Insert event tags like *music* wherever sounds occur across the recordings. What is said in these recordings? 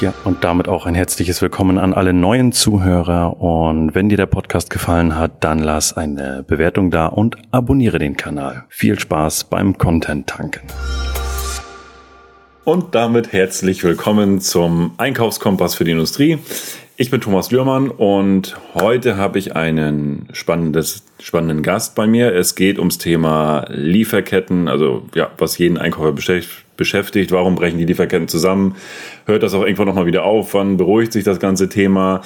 Ja, und damit auch ein herzliches Willkommen an alle neuen Zuhörer. Und wenn dir der Podcast gefallen hat, dann lass eine Bewertung da und abonniere den Kanal. Viel Spaß beim Content tanken. Und damit herzlich willkommen zum Einkaufskompass für die Industrie. Ich bin Thomas Lührmann und heute habe ich einen spannendes, spannenden Gast bei mir. Es geht ums Thema Lieferketten, also ja, was jeden Einkäufer beschäftigt beschäftigt. Warum brechen die Lieferketten zusammen? Hört das auch irgendwann nochmal wieder auf? Wann beruhigt sich das ganze Thema?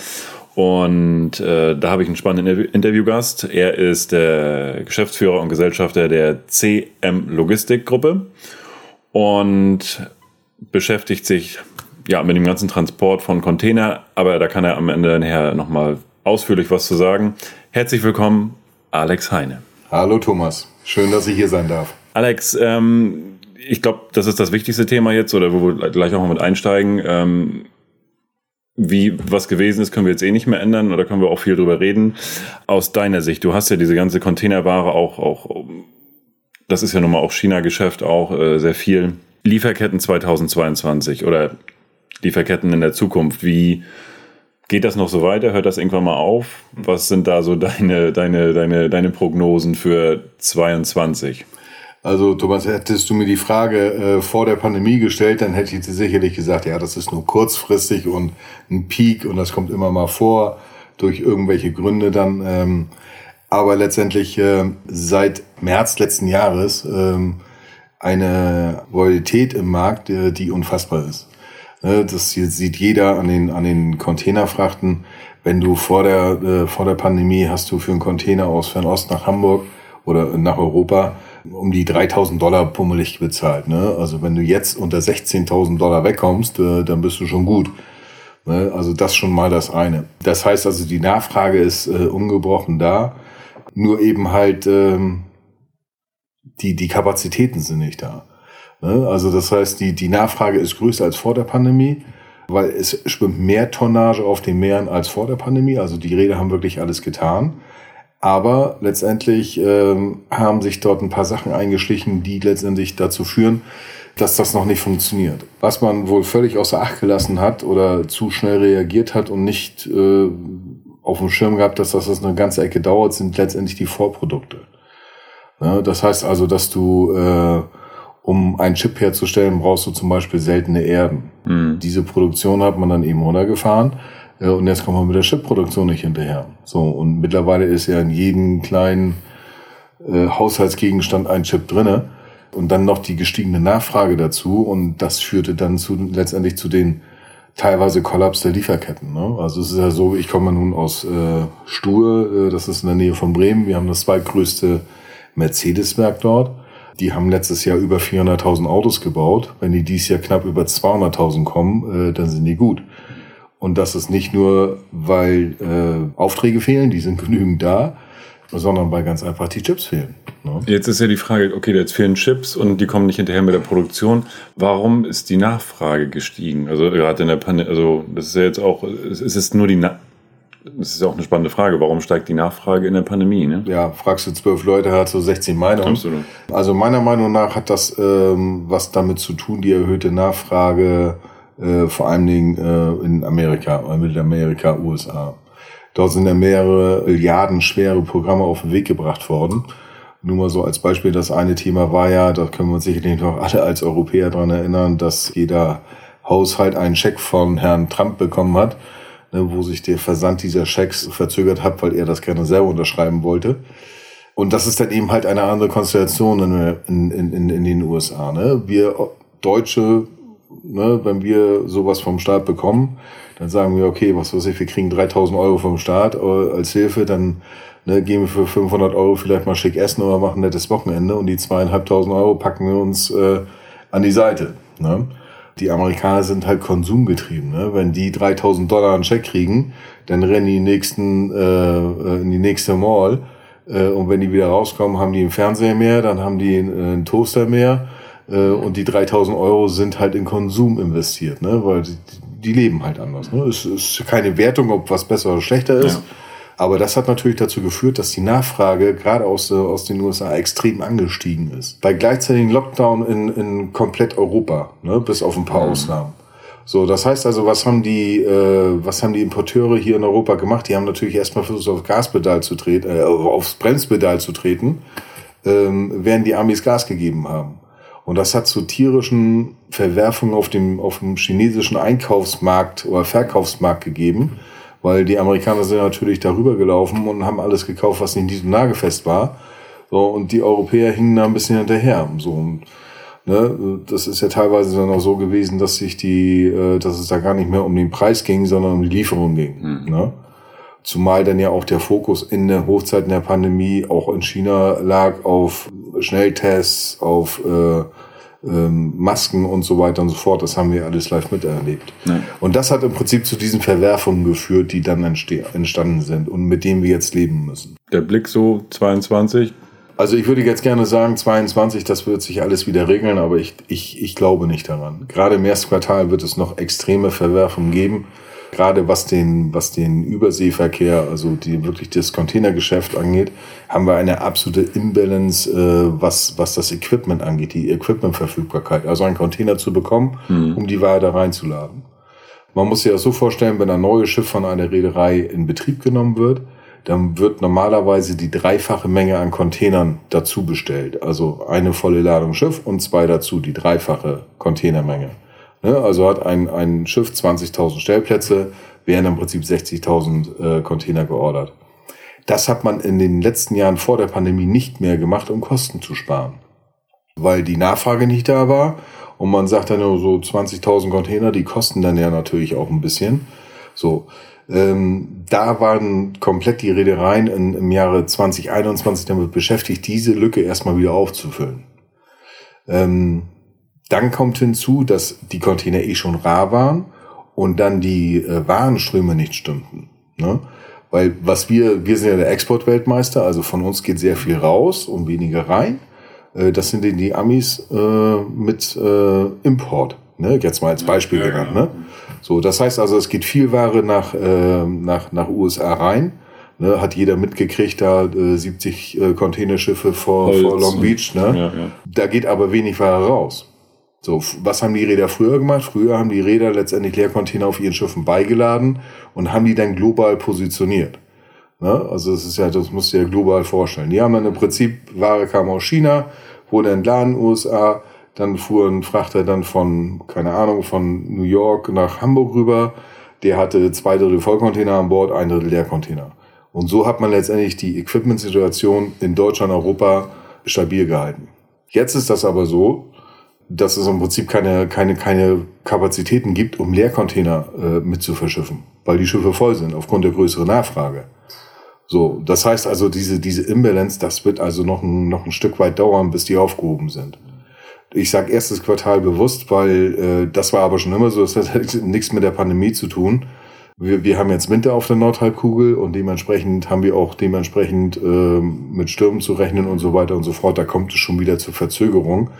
Und äh, da habe ich einen spannenden Interviewgast. Er ist der Geschäftsführer und Gesellschafter der CM Logistik Gruppe und beschäftigt sich ja mit dem ganzen Transport von Container. Aber da kann er am Ende nachher nochmal ausführlich was zu sagen. Herzlich willkommen, Alex Heine. Hallo Thomas, schön, dass ich hier sein darf. Alex, ähm, ich glaube, das ist das wichtigste Thema jetzt, oder wo wir gleich auch mal mit einsteigen. Ähm, wie was gewesen ist, können wir jetzt eh nicht mehr ändern oder können wir auch viel drüber reden. Aus deiner Sicht, du hast ja diese ganze Containerware auch, auch das ist ja nun mal auch China-Geschäft auch äh, sehr viel. Lieferketten 2022 oder Lieferketten in der Zukunft, wie geht das noch so weiter? Hört das irgendwann mal auf? Was sind da so deine, deine, deine, deine Prognosen für 22? Also Thomas, hättest du mir die Frage äh, vor der Pandemie gestellt, dann hätte ich dir sicherlich gesagt, ja, das ist nur kurzfristig und ein Peak und das kommt immer mal vor durch irgendwelche Gründe dann. Ähm, aber letztendlich äh, seit März letzten Jahres ähm, eine Volatilität im Markt, äh, die unfassbar ist. Äh, das sieht jeder an den, an den Containerfrachten. Wenn du vor der, äh, vor der Pandemie hast du für einen Container aus Fernost nach Hamburg oder nach Europa um die 3000 Dollar pummelig bezahlt. Ne? Also wenn du jetzt unter 16.000 Dollar wegkommst, äh, dann bist du schon gut. Ne? Also das schon mal das eine. Das heißt also, die Nachfrage ist äh, ungebrochen da, nur eben halt ähm, die, die Kapazitäten sind nicht da. Ne? Also das heißt, die, die Nachfrage ist größer als vor der Pandemie weil es schwimmt mehr Tonnage auf den Meeren als vor der Pandemie. Also die Räder haben wirklich alles getan. Aber letztendlich ähm, haben sich dort ein paar Sachen eingeschlichen, die letztendlich dazu führen, dass das noch nicht funktioniert. Was man wohl völlig außer Acht gelassen hat oder zu schnell reagiert hat und nicht äh, auf dem Schirm gehabt, dass das eine ganze Ecke dauert, sind letztendlich die Vorprodukte. Ja, das heißt also, dass du, äh, um einen Chip herzustellen, brauchst du zum Beispiel seltene Erden. Mhm. Diese Produktion hat man dann eben runtergefahren und jetzt kommen wir mit der Chipproduktion nicht hinterher. So, und mittlerweile ist ja in jedem kleinen äh, Haushaltsgegenstand ein Chip drinne und dann noch die gestiegene Nachfrage dazu und das führte dann zu, letztendlich zu den teilweise Kollaps der Lieferketten. Ne? Also es ist ja so, ich komme nun aus äh, Stuhe, äh, das ist in der Nähe von Bremen. Wir haben das zweitgrößte Mercedes-Werk dort. Die haben letztes Jahr über 400.000 Autos gebaut. Wenn die dieses Jahr knapp über 200.000 kommen, äh, dann sind die gut. Und das ist nicht nur, weil äh, Aufträge fehlen, die sind *laughs* genügend da, sondern weil ganz einfach die Chips fehlen. Ne? Jetzt ist ja die Frage, okay, jetzt fehlen Chips und die kommen nicht hinterher mit der Produktion. Warum ist die Nachfrage gestiegen? Also gerade in der Pandemie, also das ist ja jetzt auch, es ist nur die Na das ist auch eine spannende Frage. Warum steigt die Nachfrage in der Pandemie? Ne? Ja, fragst du zwölf Leute, hat so 16 Meinungen. Absolut. Also meiner Meinung nach hat das ähm, was damit zu tun, die erhöhte Nachfrage äh, vor allen Dingen äh, in Amerika, äh, Mittelamerika, USA. Dort sind ja mehrere Milliarden schwere Programme auf den Weg gebracht worden. Nur mal so als Beispiel, das eine Thema war ja, da können wir uns sicherlich noch alle als Europäer dran erinnern, dass jeder Haushalt einen Scheck von Herrn Trump bekommen hat, ne, wo sich der Versand dieser Schecks verzögert hat, weil er das gerne selber unterschreiben wollte. Und das ist dann eben halt eine andere Konstellation in, in, in, in den USA. Ne? Wir Deutsche ne, wenn wir sowas vom Staat bekommen, dann sagen wir, okay, was weiß ich, wir kriegen 3000 Euro vom Staat äh, als Hilfe, dann ne, gehen wir für 500 Euro vielleicht mal schick essen oder machen ein nettes Wochenende und die zweieinhalbtausend Euro packen wir uns äh, an die Seite. Ne? Die Amerikaner sind halt konsumgetrieben. Ne? Wenn die 3000 Dollar einen Scheck kriegen, dann rennen die nächsten, äh, äh, in die nächste Mall äh, und wenn die wieder rauskommen, haben die einen Fernseher mehr, dann haben die einen, einen Toaster mehr äh, und die 3000 Euro sind halt in Konsum investiert, ne? weil die, die leben halt anders. Ne? Es ist keine Wertung, ob was besser oder schlechter ist. Ja. Aber das hat natürlich dazu geführt, dass die Nachfrage gerade aus, äh, aus den USA extrem angestiegen ist. Bei gleichzeitigen Lockdown in, in komplett Europa, ne? bis auf ein paar mhm. Ausnahmen. So, das heißt also, was haben die, äh, was haben die Importeure hier in Europa gemacht? Die haben natürlich erstmal versucht, aufs Gaspedal zu treten, äh, aufs Bremspedal zu treten, ähm, während die Amis Gas gegeben haben. Und das hat zu tierischen Verwerfungen auf dem, auf dem chinesischen Einkaufsmarkt oder Verkaufsmarkt gegeben, weil die Amerikaner sind natürlich darüber gelaufen und haben alles gekauft, was nicht in diesem Nagefest war. So, und die Europäer hingen da ein bisschen hinterher. So, und Ne, das ist ja teilweise dann auch so gewesen, dass sich die, äh, dass es da gar nicht mehr um den Preis ging, sondern um die Lieferung ging. Mhm. Ne? Zumal dann ja auch der Fokus in der Hochzeit der Pandemie auch in China lag auf Schnelltests, auf äh, ähm, Masken und so weiter und so fort. Das haben wir alles live miterlebt. Ja. Und das hat im Prinzip zu diesen Verwerfungen geführt, die dann entstanden sind und mit denen wir jetzt leben müssen. Der Blick so 22, also ich würde jetzt gerne sagen, 22, das wird sich alles wieder regeln, aber ich, ich, ich glaube nicht daran. Gerade im ersten Quartal wird es noch extreme Verwerfungen geben. Gerade was den, was den Überseeverkehr, also die wirklich das Containergeschäft angeht, haben wir eine absolute Imbalance, äh, was, was das Equipment angeht, die Equipmentverfügbarkeit. Also einen Container zu bekommen, mhm. um die Ware da reinzuladen. Man muss sich das so vorstellen, wenn ein neues Schiff von einer Reederei in Betrieb genommen wird, dann wird normalerweise die dreifache Menge an Containern dazu bestellt. Also eine volle Ladung Schiff und zwei dazu, die dreifache Containermenge. Ne? Also hat ein, ein Schiff 20.000 Stellplätze, werden im Prinzip 60.000 äh, Container geordert. Das hat man in den letzten Jahren vor der Pandemie nicht mehr gemacht, um Kosten zu sparen. Weil die Nachfrage nicht da war und man sagt dann nur so 20.000 Container, die kosten dann ja natürlich auch ein bisschen. So, ähm, da waren komplett die Reedereien in, im Jahre 2021 damit beschäftigt, diese Lücke erstmal wieder aufzufüllen. Ähm, dann kommt hinzu, dass die Container eh schon rar waren und dann die äh, Warenströme nicht stimmten. Ne? Weil was wir, wir sind ja der Exportweltmeister, also von uns geht sehr viel raus und weniger rein. Äh, das sind die Amis äh, mit äh, Import. Ne? Jetzt mal als Beispiel ja, genannt. Ne? So, das heißt also, es geht viel Ware nach, äh, nach, nach USA rein. Ne? Hat jeder mitgekriegt, da äh, 70 äh, Containerschiffe vor, vor Long Beach. Ne? Ja, ja. Da geht aber wenig Ware raus. So, was haben die Räder früher gemacht? Früher haben die Räder letztendlich Leercontainer auf ihren Schiffen beigeladen und haben die dann global positioniert. Ne? Also das ist ja, das musst du dir global vorstellen. Die haben dann im Prinzip, Ware kam aus China, wurde entladen USA, dann fuhr ein Frachter dann von, keine Ahnung, von New York nach Hamburg rüber. Der hatte zwei Drittel Vollcontainer an Bord, ein Drittel Leercontainer. Und so hat man letztendlich die Equipment-Situation in Deutschland, Europa stabil gehalten. Jetzt ist das aber so, dass es im Prinzip keine, keine, keine Kapazitäten gibt, um Leercontainer äh, mit zu verschiffen, weil die Schiffe voll sind aufgrund der größeren Nachfrage. So, das heißt also, diese, diese Imbalance, das wird also noch ein, noch ein Stück weit dauern, bis die aufgehoben sind. Ich sage erstes Quartal bewusst, weil äh, das war aber schon immer so, das hat halt nichts mit der Pandemie zu tun. Wir, wir haben jetzt Winter auf der Nordhalbkugel und dementsprechend haben wir auch dementsprechend äh, mit Stürmen zu rechnen und so weiter und so fort. Da kommt es schon wieder zur Verzögerung.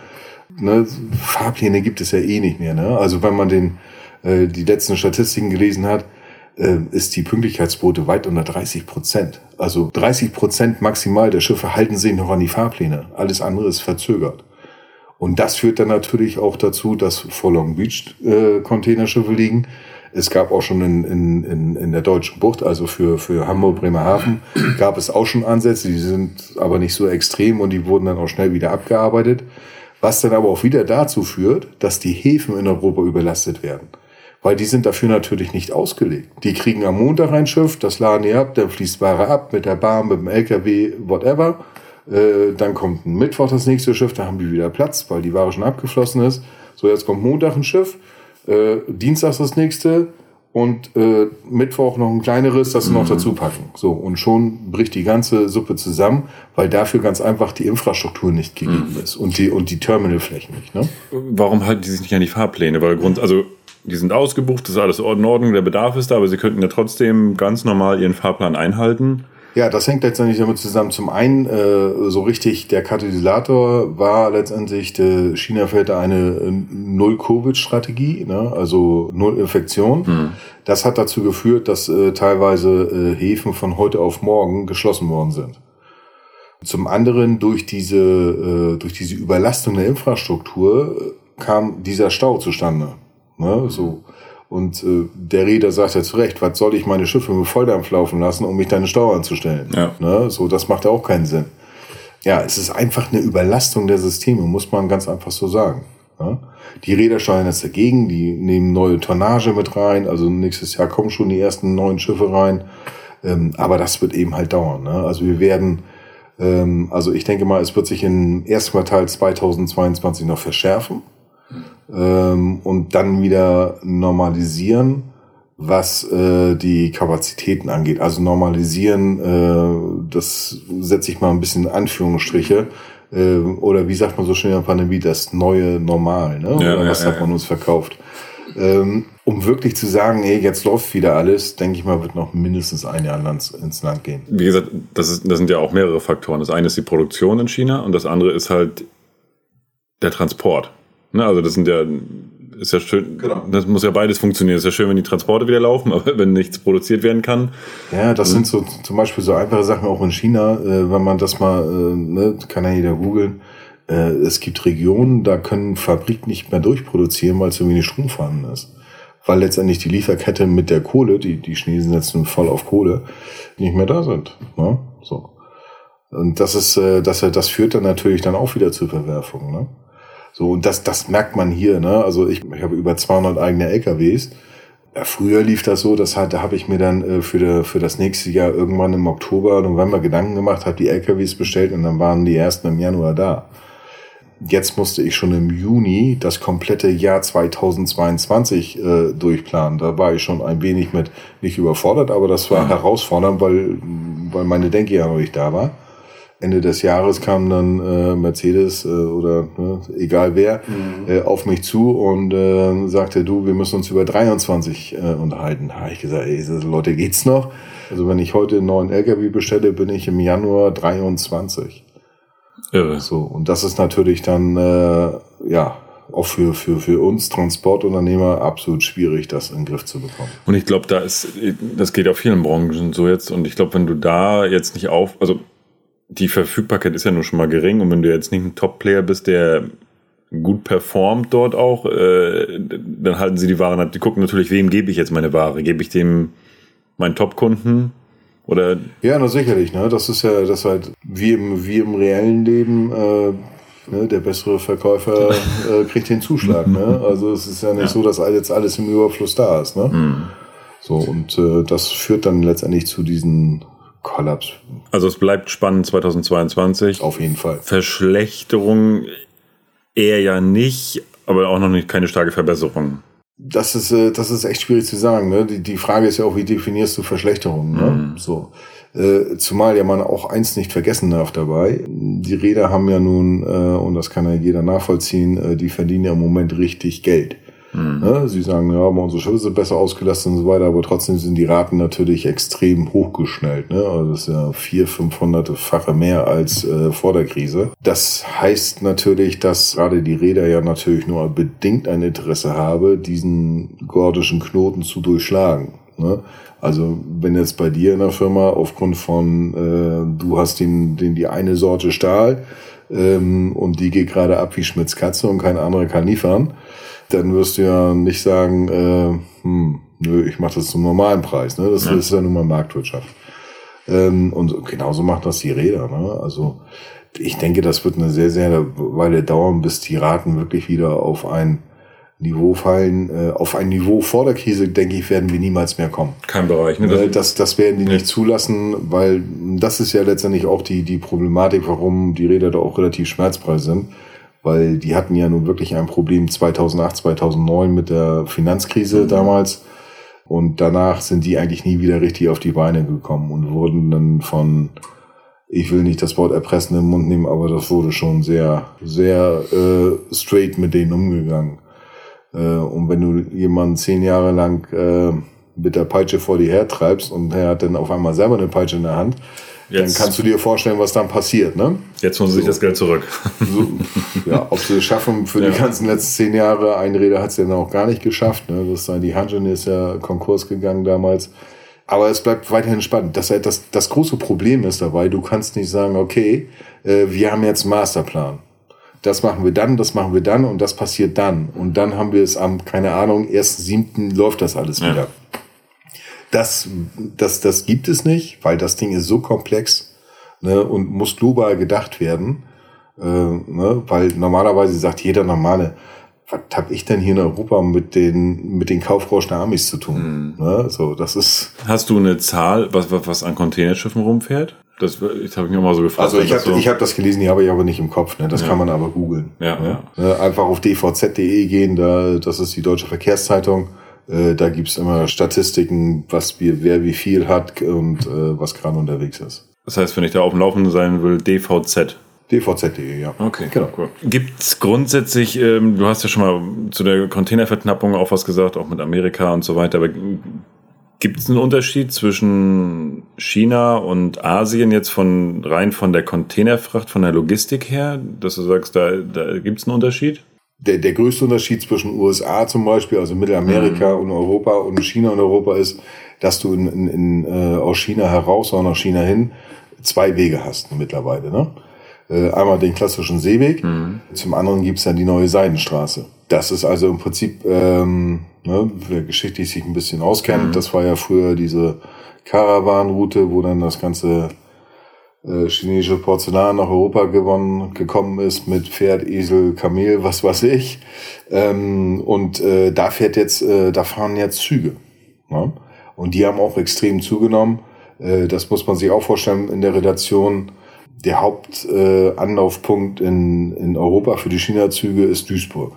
Ne? Fahrpläne gibt es ja eh nicht mehr. Ne? Also wenn man den, äh, die letzten Statistiken gelesen hat, äh, ist die Pünktlichkeitsquote weit unter 30 Prozent. Also 30 Prozent maximal der Schiffe halten sich noch an die Fahrpläne. Alles andere ist verzögert. Und das führt dann natürlich auch dazu, dass vor Long Beach äh, Containerschiffe liegen. Es gab auch schon in, in, in, in der deutschen Bucht, also für, für Hamburg, Bremerhaven, gab es auch schon Ansätze, die sind aber nicht so extrem und die wurden dann auch schnell wieder abgearbeitet. Was dann aber auch wieder dazu führt, dass die Häfen in Europa überlastet werden. Weil die sind dafür natürlich nicht ausgelegt. Die kriegen am Montag ein Schiff, das laden die ab, dann fließt Ware ab mit der Bahn, mit dem LKW, whatever. Äh, dann kommt Mittwoch das nächste Schiff, da haben die wieder Platz, weil die Ware schon abgeflossen ist. So, jetzt kommt Montag ein Schiff, äh, Dienstag das nächste und äh, Mittwoch noch ein kleineres, das mhm. noch dazu packen. So, und schon bricht die ganze Suppe zusammen, weil dafür ganz einfach die Infrastruktur nicht gegeben mhm. ist und die, und die Terminalflächen nicht. Ne? Warum halten die sich nicht an die Fahrpläne? Weil Grund, also die sind ausgebucht, das ist alles in Ordnung, der Bedarf ist da, aber sie könnten ja trotzdem ganz normal ihren Fahrplan einhalten. Ja, das hängt letztendlich damit zusammen. Zum einen, äh, so richtig, der Katalysator war letztendlich, der China fährte eine äh, Null-Covid-Strategie, ne? also Null Infektion. Mhm. Das hat dazu geführt, dass äh, teilweise äh, Häfen von heute auf morgen geschlossen worden sind. Zum anderen, durch diese, äh, durch diese Überlastung der Infrastruktur äh, kam dieser Stau zustande. Ne? So Und äh, der Reeder sagt ja zu Recht, was soll ich meine Schiffe mit Volldampf laufen lassen, um mich dann Stau anzustellen? Ja. Ne? So, das macht ja auch keinen Sinn. Ja, es ist einfach eine Überlastung der Systeme, muss man ganz einfach so sagen. Ja? Die Räder steuern jetzt dagegen, die nehmen neue Tonnage mit rein, also nächstes Jahr kommen schon die ersten neuen Schiffe rein. Ähm, aber das wird eben halt dauern. Ne? Also wir werden, ähm, also ich denke mal, es wird sich im ersten Quartal 2022 noch verschärfen ähm, und dann wieder normalisieren, was äh, die Kapazitäten angeht. Also normalisieren, äh, das setze ich mal ein bisschen in Anführungsstriche. Äh, oder wie sagt man so schön in der Pandemie, das neue Normal, ne? Ja, oder was ja, hat man uns verkauft? Ähm, um wirklich zu sagen, ey, jetzt läuft wieder alles, denke ich mal, wird noch mindestens ein Jahr ins Land gehen. Wie gesagt, das, ist, das sind ja auch mehrere Faktoren. Das eine ist die Produktion in China und das andere ist halt der Transport. Ne, also das sind ja, ist ja schön, genau. das muss ja beides funktionieren. Ist ja schön, wenn die Transporte wieder laufen, *laughs* aber wenn nichts produziert werden kann. Ja, das sind so zum Beispiel so einfache Sachen auch in China, äh, wenn man das mal, äh, ne, kann ja jeder googeln. Äh, es gibt Regionen, da können Fabriken nicht mehr durchproduzieren, weil zu wenig Strom vorhanden ist. Weil letztendlich die Lieferkette mit der Kohle, die, die Chinesen setzen voll auf Kohle, nicht mehr da sind. Ne? So. Und das ist, äh, das, das führt dann natürlich dann auch wieder zu Verwerfungen. Ne? So, und das, das merkt man hier, ne? Also ich, ich habe über 200 eigene LKWs. Ja, früher lief das so, das hat, da habe ich mir dann äh, für, de, für das nächste Jahr irgendwann im Oktober, November Gedanken gemacht, habe die LKWs bestellt und dann waren die ersten im Januar da. Jetzt musste ich schon im Juni das komplette Jahr 2022 äh, durchplanen. Da war ich schon ein wenig mit nicht überfordert, aber das war herausfordernd, weil, weil meine Denke ja noch nicht da war. Ende des Jahres kam dann äh, Mercedes äh, oder ne, egal wer mhm. äh, auf mich zu und äh, sagte, du, wir müssen uns über 23 äh, unterhalten. Da habe ich gesagt, ey, Leute, geht's noch? Also wenn ich heute einen neuen LKW bestelle, bin ich im Januar 23. Irre. So, und das ist natürlich dann, äh, ja, auch für, für, für uns Transportunternehmer absolut schwierig, das in den Griff zu bekommen. Und ich glaube, da ist, das geht auf vielen Branchen so jetzt. Und ich glaube, wenn du da jetzt nicht auf, also die Verfügbarkeit ist ja nur schon mal gering und wenn du jetzt nicht ein Top-Player bist, der gut performt dort auch, äh, dann halten sie die Ware, die gucken natürlich, wem gebe ich jetzt meine Ware? Gebe ich dem meinen Top-Kunden oder? Ja, na sicherlich, ne? Das ist ja, das halt wie im, wie im reellen Leben, äh, ne? der bessere Verkäufer äh, kriegt den Zuschlag, ne? *laughs* Also es ist ja nicht ja. so, dass jetzt alles im Überfluss da ist, ne? Mhm. So, und äh, das führt dann letztendlich zu diesen Kollaps. Also es bleibt spannend 2022. Auf jeden Fall. Verschlechterung eher ja nicht, aber auch noch nicht keine starke Verbesserung. Das ist, äh, das ist echt schwierig zu sagen. Ne? Die, die Frage ist ja auch, wie definierst du Verschlechterung? Ne? Mhm. So. Äh, zumal ja man auch eins nicht vergessen darf dabei. Die Räder haben ja nun, äh, und das kann ja jeder nachvollziehen, äh, die verdienen ja im Moment richtig Geld. Mhm. Ne? Sie sagen, ja, unsere Schiffe sind besser ausgelastet und so weiter, aber trotzdem sind die Raten natürlich extrem hochgeschnellt. Ne? Also das ist ja vier, fünfhundertefache mehr als äh, vor der Krise. Das heißt natürlich, dass gerade die Räder ja natürlich nur bedingt ein Interesse habe, diesen gordischen Knoten zu durchschlagen. Ne? Also wenn jetzt bei dir in der Firma aufgrund von, äh, du hast den, den die eine Sorte Stahl ähm, und die geht gerade ab wie Schmitz Katze und kein anderer kann liefern, dann wirst du ja nicht sagen, äh, hm, nö, ich mache das zum normalen Preis. Ne? Das ja. ist ja nun mal Marktwirtschaft. Ähm, und genauso macht das die Räder. Ne? Also ich denke, das wird eine sehr, sehr Weile dauern, bis die Raten wirklich wieder auf ein Niveau fallen. Äh, auf ein Niveau vor der Krise, denke ich, werden wir niemals mehr kommen. Kein Bereich. Ne? Das, das, das werden die nicht zulassen, weil das ist ja letztendlich auch die, die Problematik, warum die Räder da auch relativ schmerzpreis sind weil die hatten ja nun wirklich ein Problem 2008, 2009 mit der Finanzkrise mhm. damals. Und danach sind die eigentlich nie wieder richtig auf die Beine gekommen und wurden dann von, ich will nicht das Wort erpressen im Mund nehmen, aber das wurde schon sehr, sehr äh, straight mit denen umgegangen. Äh, und wenn du jemanden zehn Jahre lang äh, mit der Peitsche vor dir hertreibst und er hat dann auf einmal selber eine Peitsche in der Hand, Jetzt, dann kannst du dir vorstellen, was dann passiert. Ne? Jetzt holen sie so. sich das Geld zurück. So, ja, ob sie es schaffen für ja. die ganzen letzten zehn Jahre. Ein Räder hat es ja auch gar nicht geschafft. Ne? Das sei, die Hanjin ist ja Konkurs gegangen damals. Aber es bleibt weiterhin spannend. Das, das, das große Problem ist dabei, du kannst nicht sagen, okay, äh, wir haben jetzt einen Masterplan. das machen wir dann, das machen wir dann und das passiert dann. Und dann haben wir es am, keine Ahnung, 1.7. läuft das alles ja. wieder. Das, das, das gibt es nicht, weil das Ding ist so komplex ne, und muss global gedacht werden. Äh, ne, weil normalerweise sagt jeder normale, was habe ich denn hier in Europa mit den, mit den kaufrauschen Amis zu tun? Mhm. Ne, so, das ist. Hast du eine Zahl, was, was, was an Containerschiffen rumfährt? Das, das habe ich mir mal so gefragt. Also ich habe so ich hab das gelesen, die habe ich aber nicht im Kopf. Ne? Das ja. kann man aber googeln. Ja, ne? ja. Einfach auf dvz.de gehen, da, das ist die Deutsche Verkehrszeitung. Äh, da gibt's immer Statistiken, was wir, wer wie viel hat und äh, was gerade unterwegs ist. Das heißt, wenn ich da auf dem Laufenden sein will, DVZ. DVZ.de, ja. Okay, genau. Cool. Gibt grundsätzlich, ähm, du hast ja schon mal zu der Containerverknappung auch was gesagt, auch mit Amerika und so weiter, aber Gibt es einen Unterschied zwischen China und Asien jetzt von rein von der Containerfracht, von der Logistik her, dass du sagst, da, da gibt es einen Unterschied? Der, der größte Unterschied zwischen USA zum Beispiel, also Mittelamerika mhm. und Europa und China und Europa ist, dass du in, in, in, äh, aus China heraus oder nach China hin zwei Wege hast mittlerweile. Ne? Äh, einmal den klassischen Seeweg, mhm. zum anderen gibt's dann die neue Seidenstraße. Das ist also im Prinzip ähm, ne, wer geschichtlich sich ein bisschen auskennt, mhm. das war ja früher diese Karawanroute, wo dann das ganze äh, chinesische Porzellan nach Europa gewonnen, gekommen ist mit Pferd, Esel, Kamel, was weiß ich. Ähm, und äh, da fährt jetzt, äh, da fahren jetzt Züge. Ne? Und die haben auch extrem zugenommen. Äh, das muss man sich auch vorstellen in der Redaktion. Der Hauptanlaufpunkt äh, in, in Europa für die China-Züge ist Duisburg.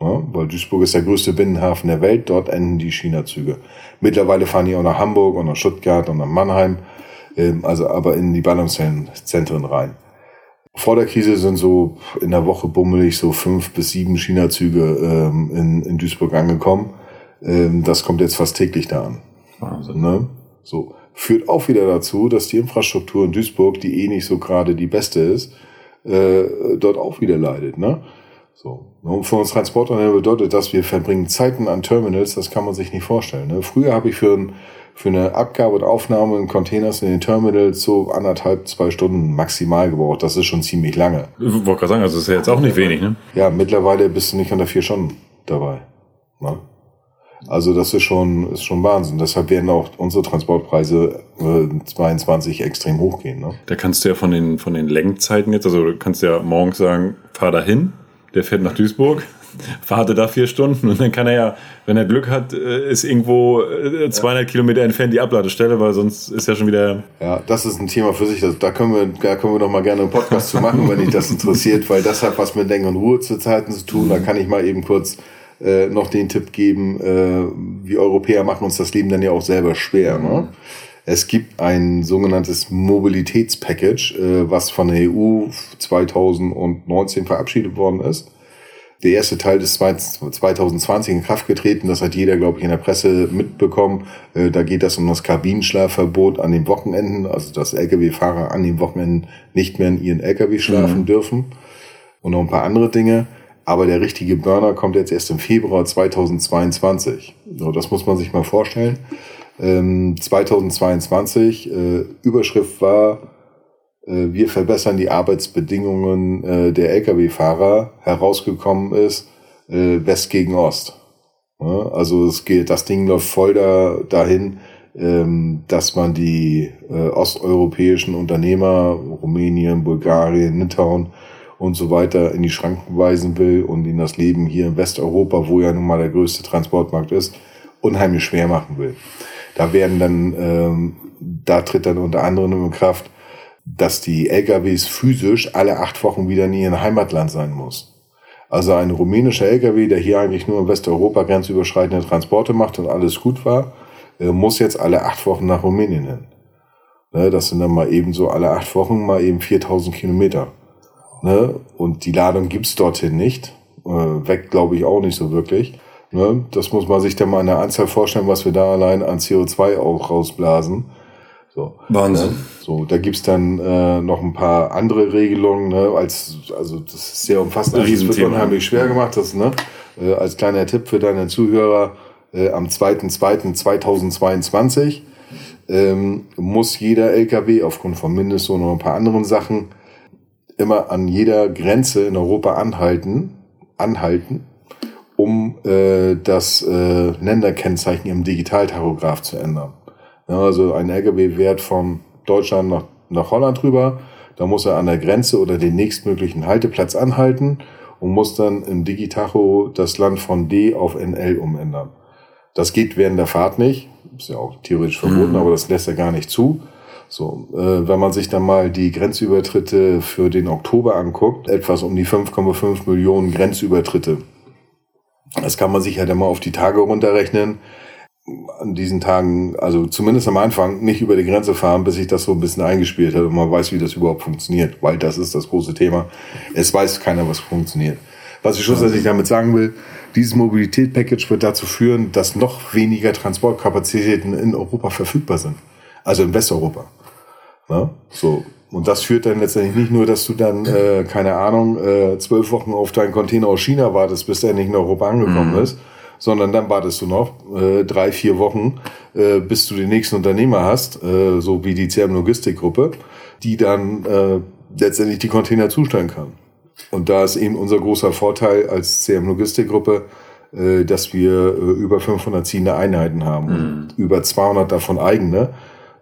Ja, weil Duisburg ist der größte Binnenhafen der Welt, dort enden die China-Züge. Mittlerweile fahren die auch nach Hamburg und nach Stuttgart und nach Mannheim, ähm, also aber in die Ballungszentren rein. Vor der Krise sind so in der Woche bummelig so fünf bis sieben China-Züge ähm, in, in Duisburg angekommen. Ähm, das kommt jetzt fast täglich da an. Wahnsinn. Ne? So. Führt auch wieder dazu, dass die Infrastruktur in Duisburg, die eh nicht so gerade die beste ist, äh, dort auch wieder leidet. Ne? So. Und für uns Transporter bedeutet das, wir verbringen Zeiten an Terminals, das kann man sich nicht vorstellen. Ne? Früher habe ich für, ein, für eine Abgabe und Aufnahme in Containers in den Terminals so anderthalb, zwei Stunden maximal gebraucht. Das ist schon ziemlich lange. Ich wollte gerade sagen, also das ist ja jetzt auch nicht wenig, ne? Ja, mittlerweile bist du nicht unter vier Stunden dabei. Ne? Also das ist schon, ist schon Wahnsinn. Deshalb werden auch unsere Transportpreise äh, 22 extrem hochgehen. Ne? Da kannst du ja von den, von den Lenkzeiten jetzt, also du kannst ja morgens sagen, fahr dahin, der fährt nach Duisburg, wartet da vier Stunden und dann kann er ja, wenn er Glück hat, äh, ist irgendwo 200 äh, ja. Kilometer entfernt die Abladestelle, weil sonst ist ja schon wieder. Ja, das ist ein Thema für sich. da können wir, da können wir noch mal gerne einen Podcast zu machen, wenn dich das interessiert, weil das hat was mit Denk- und Ruhezeiten zu tun. Da kann ich mal eben kurz äh, noch den Tipp geben, äh, wir Europäer machen uns das Leben dann ja auch selber schwer. Ne? Es gibt ein sogenanntes Mobilitätspackage, äh, was von der EU 2019 verabschiedet worden ist. Der erste Teil ist 2020 in Kraft getreten. Das hat jeder, glaube ich, in der Presse mitbekommen. Äh, da geht es um das Kabinenschlafverbot an den Wochenenden, also dass Lkw-Fahrer an den Wochenenden nicht mehr in ihren Lkw schlafen mhm. dürfen und noch ein paar andere Dinge. Aber der richtige Burner kommt jetzt erst im Februar 2022. So, das muss man sich mal vorstellen ähm, 2022. Äh, Überschrift war, wir verbessern die Arbeitsbedingungen äh, der Lkw-Fahrer. Herausgekommen ist äh, West gegen Ost. Also es geht, das Ding läuft voll da, dahin, ähm, dass man die äh, osteuropäischen Unternehmer, Rumänien, Bulgarien, Litauen und so weiter in die Schranken weisen will und ihnen das Leben hier in Westeuropa, wo ja nun mal der größte Transportmarkt ist, unheimlich schwer machen will. Da werden dann, ähm, da tritt dann unter anderem in Kraft, dass die LKWs physisch alle acht Wochen wieder in ihrem Heimatland sein muss. Also ein rumänischer LKW, der hier eigentlich nur in Westeuropa grenzüberschreitende Transporte macht und alles gut war, äh, muss jetzt alle acht Wochen nach Rumänien hin. Ne, das sind dann mal eben so alle acht Wochen mal eben 4000 Kilometer. Ne? Und die Ladung gibt's dorthin nicht. Äh, weg glaube ich auch nicht so wirklich. Ne? Das muss man sich dann mal in der Anzahl vorstellen, was wir da allein an CO2 auch rausblasen. So, Wahnsinn. Ne? So, da gibt's dann äh, noch ein paar andere Regelungen, ne? als, also das ist sehr umfassend. Das wird unheimlich schwer gemacht. Das, ne? Äh, als kleiner Tipp für deine Zuhörer, äh, am 2.2.2022 ähm, muss jeder LKW aufgrund von Mindest und ein paar anderen Sachen immer an jeder Grenze in Europa anhalten, anhalten, um äh, das äh, Länderkennzeichen im Digitaltachograph zu ändern. Ja, also ein LKW-Wert von Deutschland nach, nach Holland rüber, da muss er an der Grenze oder den nächstmöglichen Halteplatz anhalten und muss dann im Digitacho das Land von D auf NL umändern. Das geht während der Fahrt nicht, ist ja auch theoretisch verboten, mhm. aber das lässt er gar nicht zu. So, äh, wenn man sich dann mal die Grenzübertritte für den Oktober anguckt, etwas um die 5,5 Millionen Grenzübertritte. Das kann man sich halt immer auf die Tage runterrechnen. An diesen Tagen, also zumindest am Anfang, nicht über die Grenze fahren, bis sich das so ein bisschen eingespielt hat und man weiß, wie das überhaupt funktioniert, weil das ist das große Thema. Es weiß keiner, was funktioniert. Was ich schlussendlich damit sagen will, dieses Mobilität-Package wird dazu führen, dass noch weniger Transportkapazitäten in Europa verfügbar sind. Also in Westeuropa. Ne? So. Und das führt dann letztendlich nicht nur, dass du dann, äh, keine Ahnung, äh, zwölf Wochen auf deinen Container aus China wartest, bis der nicht in Europa angekommen mhm. ist, sondern dann wartest du noch äh, drei, vier Wochen, äh, bis du den nächsten Unternehmer hast, äh, so wie die CM Logistikgruppe, die dann äh, letztendlich die Container zustellen kann. Und da ist eben unser großer Vorteil als CM Logistikgruppe, äh, dass wir äh, über 500 ziehende Einheiten haben, mhm. über 200 davon eigene.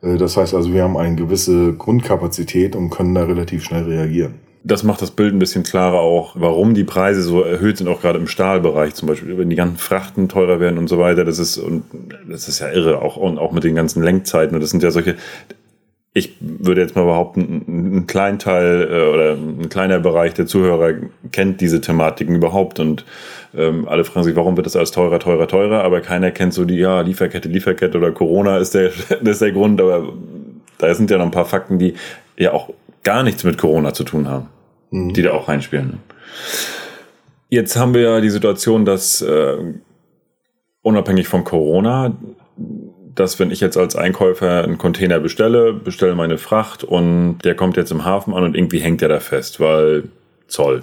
Äh, das heißt also, wir haben eine gewisse Grundkapazität und können da relativ schnell reagieren. Das macht das Bild ein bisschen klarer auch, warum die Preise so erhöht sind, auch gerade im Stahlbereich zum Beispiel, wenn die ganzen Frachten teurer werden und so weiter. Das ist, und das ist ja irre, auch, und auch mit den ganzen Lenkzeiten. Und das sind ja solche, ich würde jetzt mal behaupten, ein kleiner Teil äh, oder ein kleiner Bereich der Zuhörer kennt diese Thematiken überhaupt und ähm, alle fragen sich, warum wird das alles teurer, teurer, teurer, aber keiner kennt so die, ja, Lieferkette, Lieferkette oder Corona ist der, *laughs* das ist der Grund, aber da sind ja noch ein paar Fakten, die ja auch gar nichts mit Corona zu tun haben, mhm. die da auch reinspielen. Jetzt haben wir ja die Situation, dass äh, unabhängig von Corona dass wenn ich jetzt als Einkäufer einen Container bestelle, bestelle meine Fracht und der kommt jetzt im Hafen an und irgendwie hängt der da fest, weil Zoll.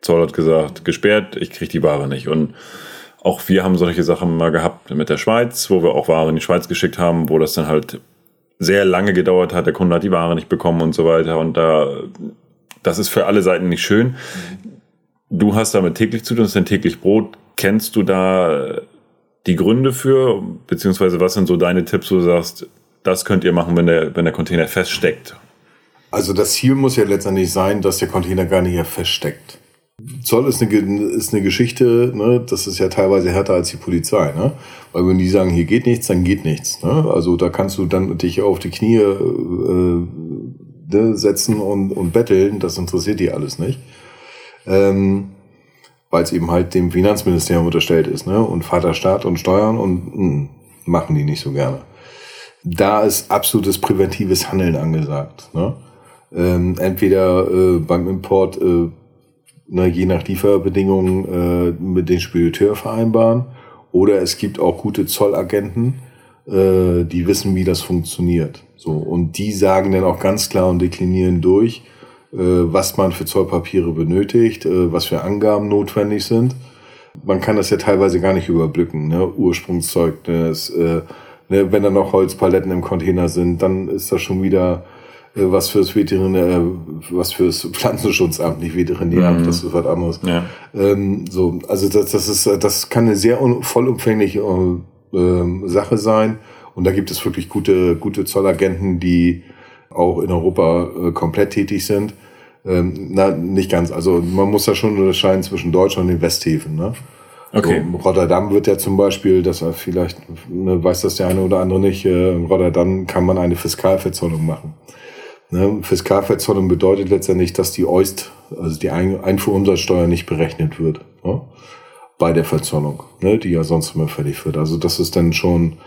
Zoll hat gesagt, gesperrt, ich kriege die Ware nicht. Und auch wir haben solche Sachen mal gehabt mit der Schweiz, wo wir auch Ware in die Schweiz geschickt haben, wo das dann halt sehr lange gedauert hat, der Kunde hat die Ware nicht bekommen und so weiter. Und da, das ist für alle Seiten nicht schön. Du hast damit täglich zu tun, das ist dein täglich Brot. Kennst du da die Gründe für, beziehungsweise was sind so deine Tipps, wo du sagst, das könnt ihr machen, wenn der, wenn der Container feststeckt? Also das Ziel muss ja letztendlich sein, dass der Container gar nicht feststeckt. Zoll ist eine, ist eine Geschichte, ne, das ist ja teilweise härter als die Polizei, ne? Weil wenn die sagen, hier geht nichts, dann geht nichts. Ne? Also da kannst du dann dich auf die Knie äh, setzen und, und betteln, das interessiert die alles nicht. Ähm, weil es eben halt dem Finanzministerium unterstellt ist, ne? Und Vaterstaat und Steuern und mh, hm, machen die nicht so gerne. Da ist absolutes präventives Handeln angesagt. Ne? Ähm, entweder äh, beim Import, äh, ne, je nach Lieferbedingungen, äh, mit den Spediteur vereinbaren, oder es gibt auch gute Zollagenten, äh, die wissen, wie das funktioniert. So und die sagen dann auch ganz klar und deklinieren durch, äh, was man für Zollpapiere benötigt, äh, was für Angaben notwendig sind. Man kann das ja teilweise gar nicht überblicken, ne? Ursprungszeugnis, äh, ne? wenn da noch Holzpaletten im Container sind, dann ist das schon wieder äh, was fürs Veterinär, was fürs Pflanzenschutzamt, nicht Veterinäramt, mhm. das ist was anderes. Ja. Ähm, so, also das, das ist, das kann eine sehr vollumfängliche äh, Sache sein. Und da gibt es wirklich gute, gute Zollagenten, die auch in Europa äh, komplett tätig sind. Ähm, na, nicht ganz. Also man muss da schon unterscheiden zwischen Deutschland und den Westhäfen. Ne? Okay. So, Rotterdam wird ja zum Beispiel, das vielleicht ne, weiß das der eine oder andere nicht, äh, in Rotterdam kann man eine Fiskalverzollung machen. Ne? Fiskalverzollung bedeutet letztendlich, dass die OIST, also die Einfuhrumsatzsteuer nicht berechnet wird ne? Bei der Verzollung, ne? die ja sonst immer fällig wird. Also das ist dann schon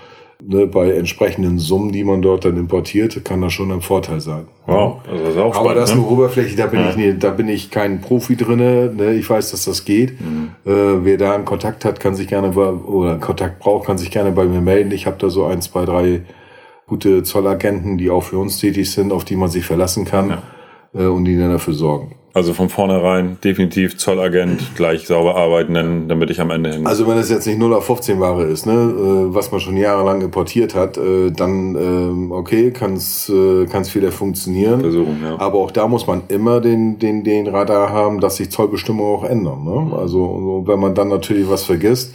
ne, bei entsprechenden Summen, die man dort dann importiert, kann das schon ein Vorteil sein. Wow, also das ist auch Aber das ist ne? eine Oberfläche, da bin, ja. ich, nee, da bin ich kein Profi drinne. Ne? Ich weiß, dass das geht. Mhm. Äh, wer da einen Kontakt hat, kann sich gerne bei, oder Kontakt braucht, kann sich gerne bei mir melden. Ich habe da so ein, zwei, drei gute Zollagenten, die auch für uns tätig sind, auf die man sich verlassen kann ja. äh, und die dann dafür sorgen. Also von vornherein definitiv Zollagent gleich sauber arbeiten, damit ich am Ende hin. Also wenn es jetzt nicht 0 auf 15 Ware ist, ne, äh, was man schon jahrelang importiert hat, äh, dann ähm, okay, kann es äh, kann's wieder funktionieren. Versuchen, ja. Aber auch da muss man immer den, den, den Radar haben, dass sich Zollbestimmungen auch ändern. Ne? Also wenn man dann natürlich was vergisst,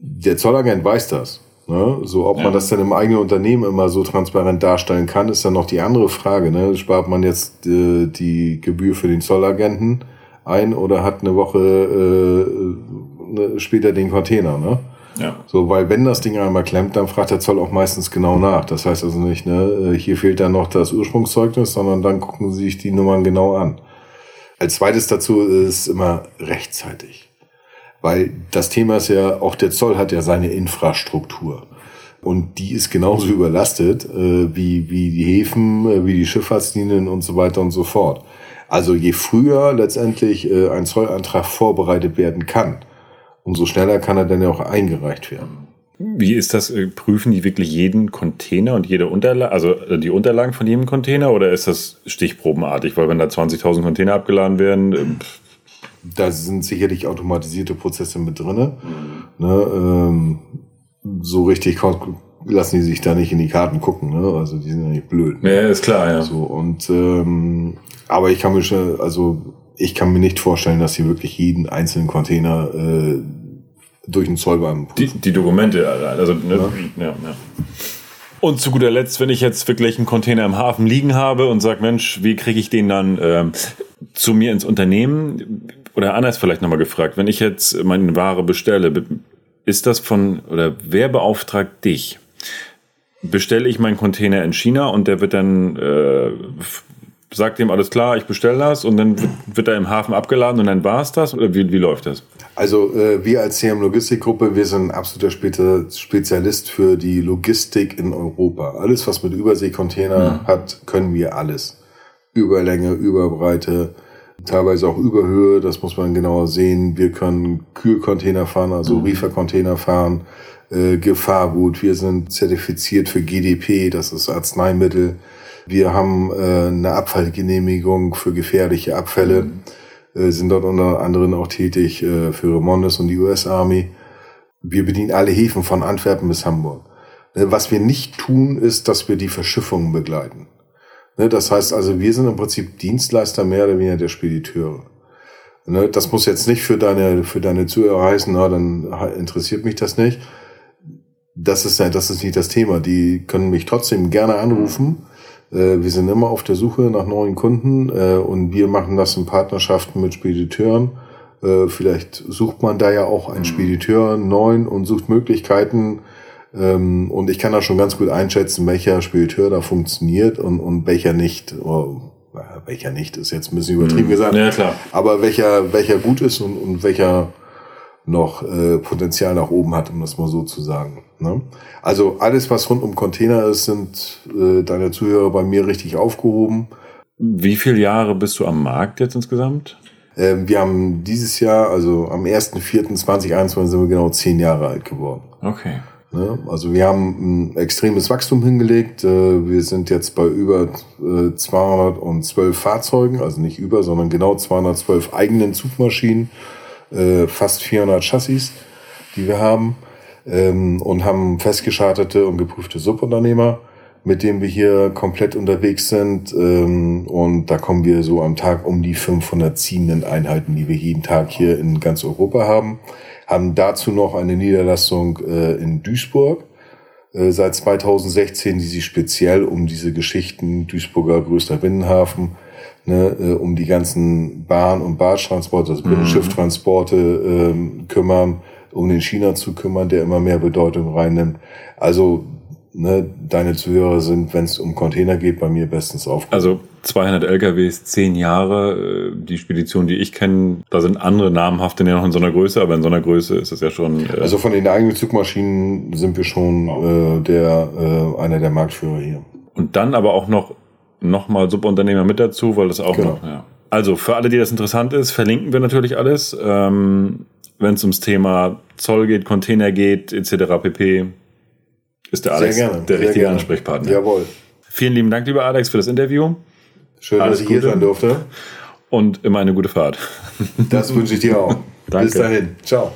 der Zollagent weiß das. Ne? So, ob ja. man das dann im eigenen Unternehmen immer so transparent darstellen kann, ist dann noch die andere Frage. Ne? Spart man jetzt äh, die Gebühr für den Zollagenten ein oder hat eine Woche äh, ne, später den Container, ne? Ja. So, weil wenn das Ding einmal klemmt, dann fragt der Zoll auch meistens genau nach. Das heißt also nicht, ne, äh, hier fehlt dann noch das Ursprungszeugnis, sondern dann gucken sie sich die Nummern genau an. Als zweites dazu ist immer rechtzeitig. Weil das Thema ist ja, auch der Zoll hat ja seine Infrastruktur. Und die ist genauso *laughs* überlastet äh, wie, wie die Häfen, äh, wie die Schifffahrtslinien und so weiter und so fort. Also je früher letztendlich äh, ein Zollantrag vorbereitet werden kann, umso schneller kann er dann ja auch eingereicht werden. Wie ist das? Äh, prüfen die wirklich jeden Container und jede Unterlage, also äh, die Unterlagen von jedem Container oder ist das stichprobenartig? Weil wenn da 20.000 Container abgeladen werden, äh, da sind sicherlich automatisierte Prozesse mit drinne. Mhm. Ne, ähm, so richtig lassen die sich da nicht in die Karten gucken. Ne? Also die sind ja nicht blöd. Ja, ist klar, ja. So, und ähm, aber ich kann mir schon, also ich kann mir nicht vorstellen, dass sie wirklich jeden einzelnen Container äh, durch den Zollbeamten prüfen. Die, die Dokumente, also ne, ja. ja, ja. Und zu guter Letzt, wenn ich jetzt wirklich einen Container im Hafen liegen habe und sage, Mensch, wie kriege ich den dann ähm, zu mir ins Unternehmen? Oder anders vielleicht nochmal gefragt, wenn ich jetzt meine Ware bestelle, ist das von, oder wer beauftragt dich? Bestelle ich meinen Container in China und der wird dann, äh, sagt dem alles klar, ich bestelle das und dann wird, wird er im Hafen abgeladen und dann war es das? Oder wie, wie läuft das? Also äh, wir als CM Logistikgruppe, wir sind ein absoluter Spezialist für die Logistik in Europa. Alles, was mit Überseekontainer ja. hat, können wir alles. Überlänge, Überbreite, teilweise auch Überhöhe, das muss man genauer sehen. Wir können Kühlcontainer fahren, also mhm. Reefercontainer fahren, äh, Gefahrgut. Wir sind zertifiziert für GDP, das ist Arzneimittel. Wir haben äh, eine Abfallgenehmigung für gefährliche Abfälle, mhm. äh, sind dort unter anderem auch tätig äh, für Remondes und die US Army. Wir bedienen alle Häfen von Antwerpen bis Hamburg. Äh, was wir nicht tun, ist, dass wir die Verschiffungen begleiten. Ne, das heißt also, wir sind im Prinzip Dienstleister mehr oder weniger der Spediteure. Ne, das muss jetzt nicht für deine, für deine Zuhörer heißen, na, dann interessiert mich das nicht. Das ist, das ist nicht das Thema. Die können mich trotzdem gerne anrufen. Äh, wir sind immer auf der Suche nach neuen Kunden äh, und wir machen das in Partnerschaften mit Spediteuren. Äh, vielleicht sucht man da ja auch einen mhm. Spediteur neuen und sucht Möglichkeiten, ähm, und ich kann da schon ganz gut einschätzen, welcher Spediteur da funktioniert und, und welcher nicht. Oh, welcher nicht ist jetzt ein bisschen übertrieben mhm. gesagt. Ja, klar. Aber welcher, welcher gut ist und, und welcher noch äh, Potenzial nach oben hat, um das mal so zu sagen. Ne? Also alles, was rund um Container ist, sind äh, deine Zuhörer bei mir richtig aufgehoben. Wie viele Jahre bist du am Markt jetzt insgesamt? Ähm, wir haben dieses Jahr, also am 1.4.2021 sind wir genau zehn Jahre alt geworden. Okay. Ne? Also wir haben ein extremes Wachstum hingelegt. Äh, wir sind jetzt bei über 212 äh, Fahrzeugen, also nicht über, sondern genau 212 eigenen Zugmaschinen, äh, fast 400 Chassis, die wir haben ähm, und haben festgeschartete und geprüfte Subunternehmer, mit denen wir hier komplett unterwegs sind. Ähm, und da kommen wir so am Tag um die 500 ziehenden Einheiten, die wir jeden Tag hier in ganz Europa haben haben dazu noch eine Niederlassung äh, in Duisburg äh, seit 2016, die sich speziell um diese Geschichten Duisburger größter Binnenhafen, ne, äh, um die ganzen Bahn- und Bartransporte, also Binnenschifftransporte äh, kümmern, um den China zu kümmern, der immer mehr Bedeutung reinnimmt. Also ne, deine Zuhörer sind, wenn es um Container geht, bei mir bestens aufgehoben. Also 200 LKWs, 10 Jahre. Äh, die Spedition, die ich kenne, da sind andere namhafte noch in so einer Größe, aber in so einer Größe ist es ja schon. Äh also von den eigenen Zugmaschinen sind wir schon äh, der äh, einer der Marktführer hier. Und dann aber auch noch nochmal Subunternehmer mit dazu, weil das auch genau. noch. Ja. Also für alle, die das interessant ist, verlinken wir natürlich alles. Ähm, Wenn es ums Thema Zoll geht, Container geht, etc. pp ist der Alex der richtige gerne. Ansprechpartner. Jawohl. Vielen lieben Dank, lieber Alex, für das Interview. Schön, Alles dass ich Gute. hier sein durfte. und immer eine gute Fahrt. Das wünsche ich dir auch. *laughs* Danke. Bis dahin. Ciao.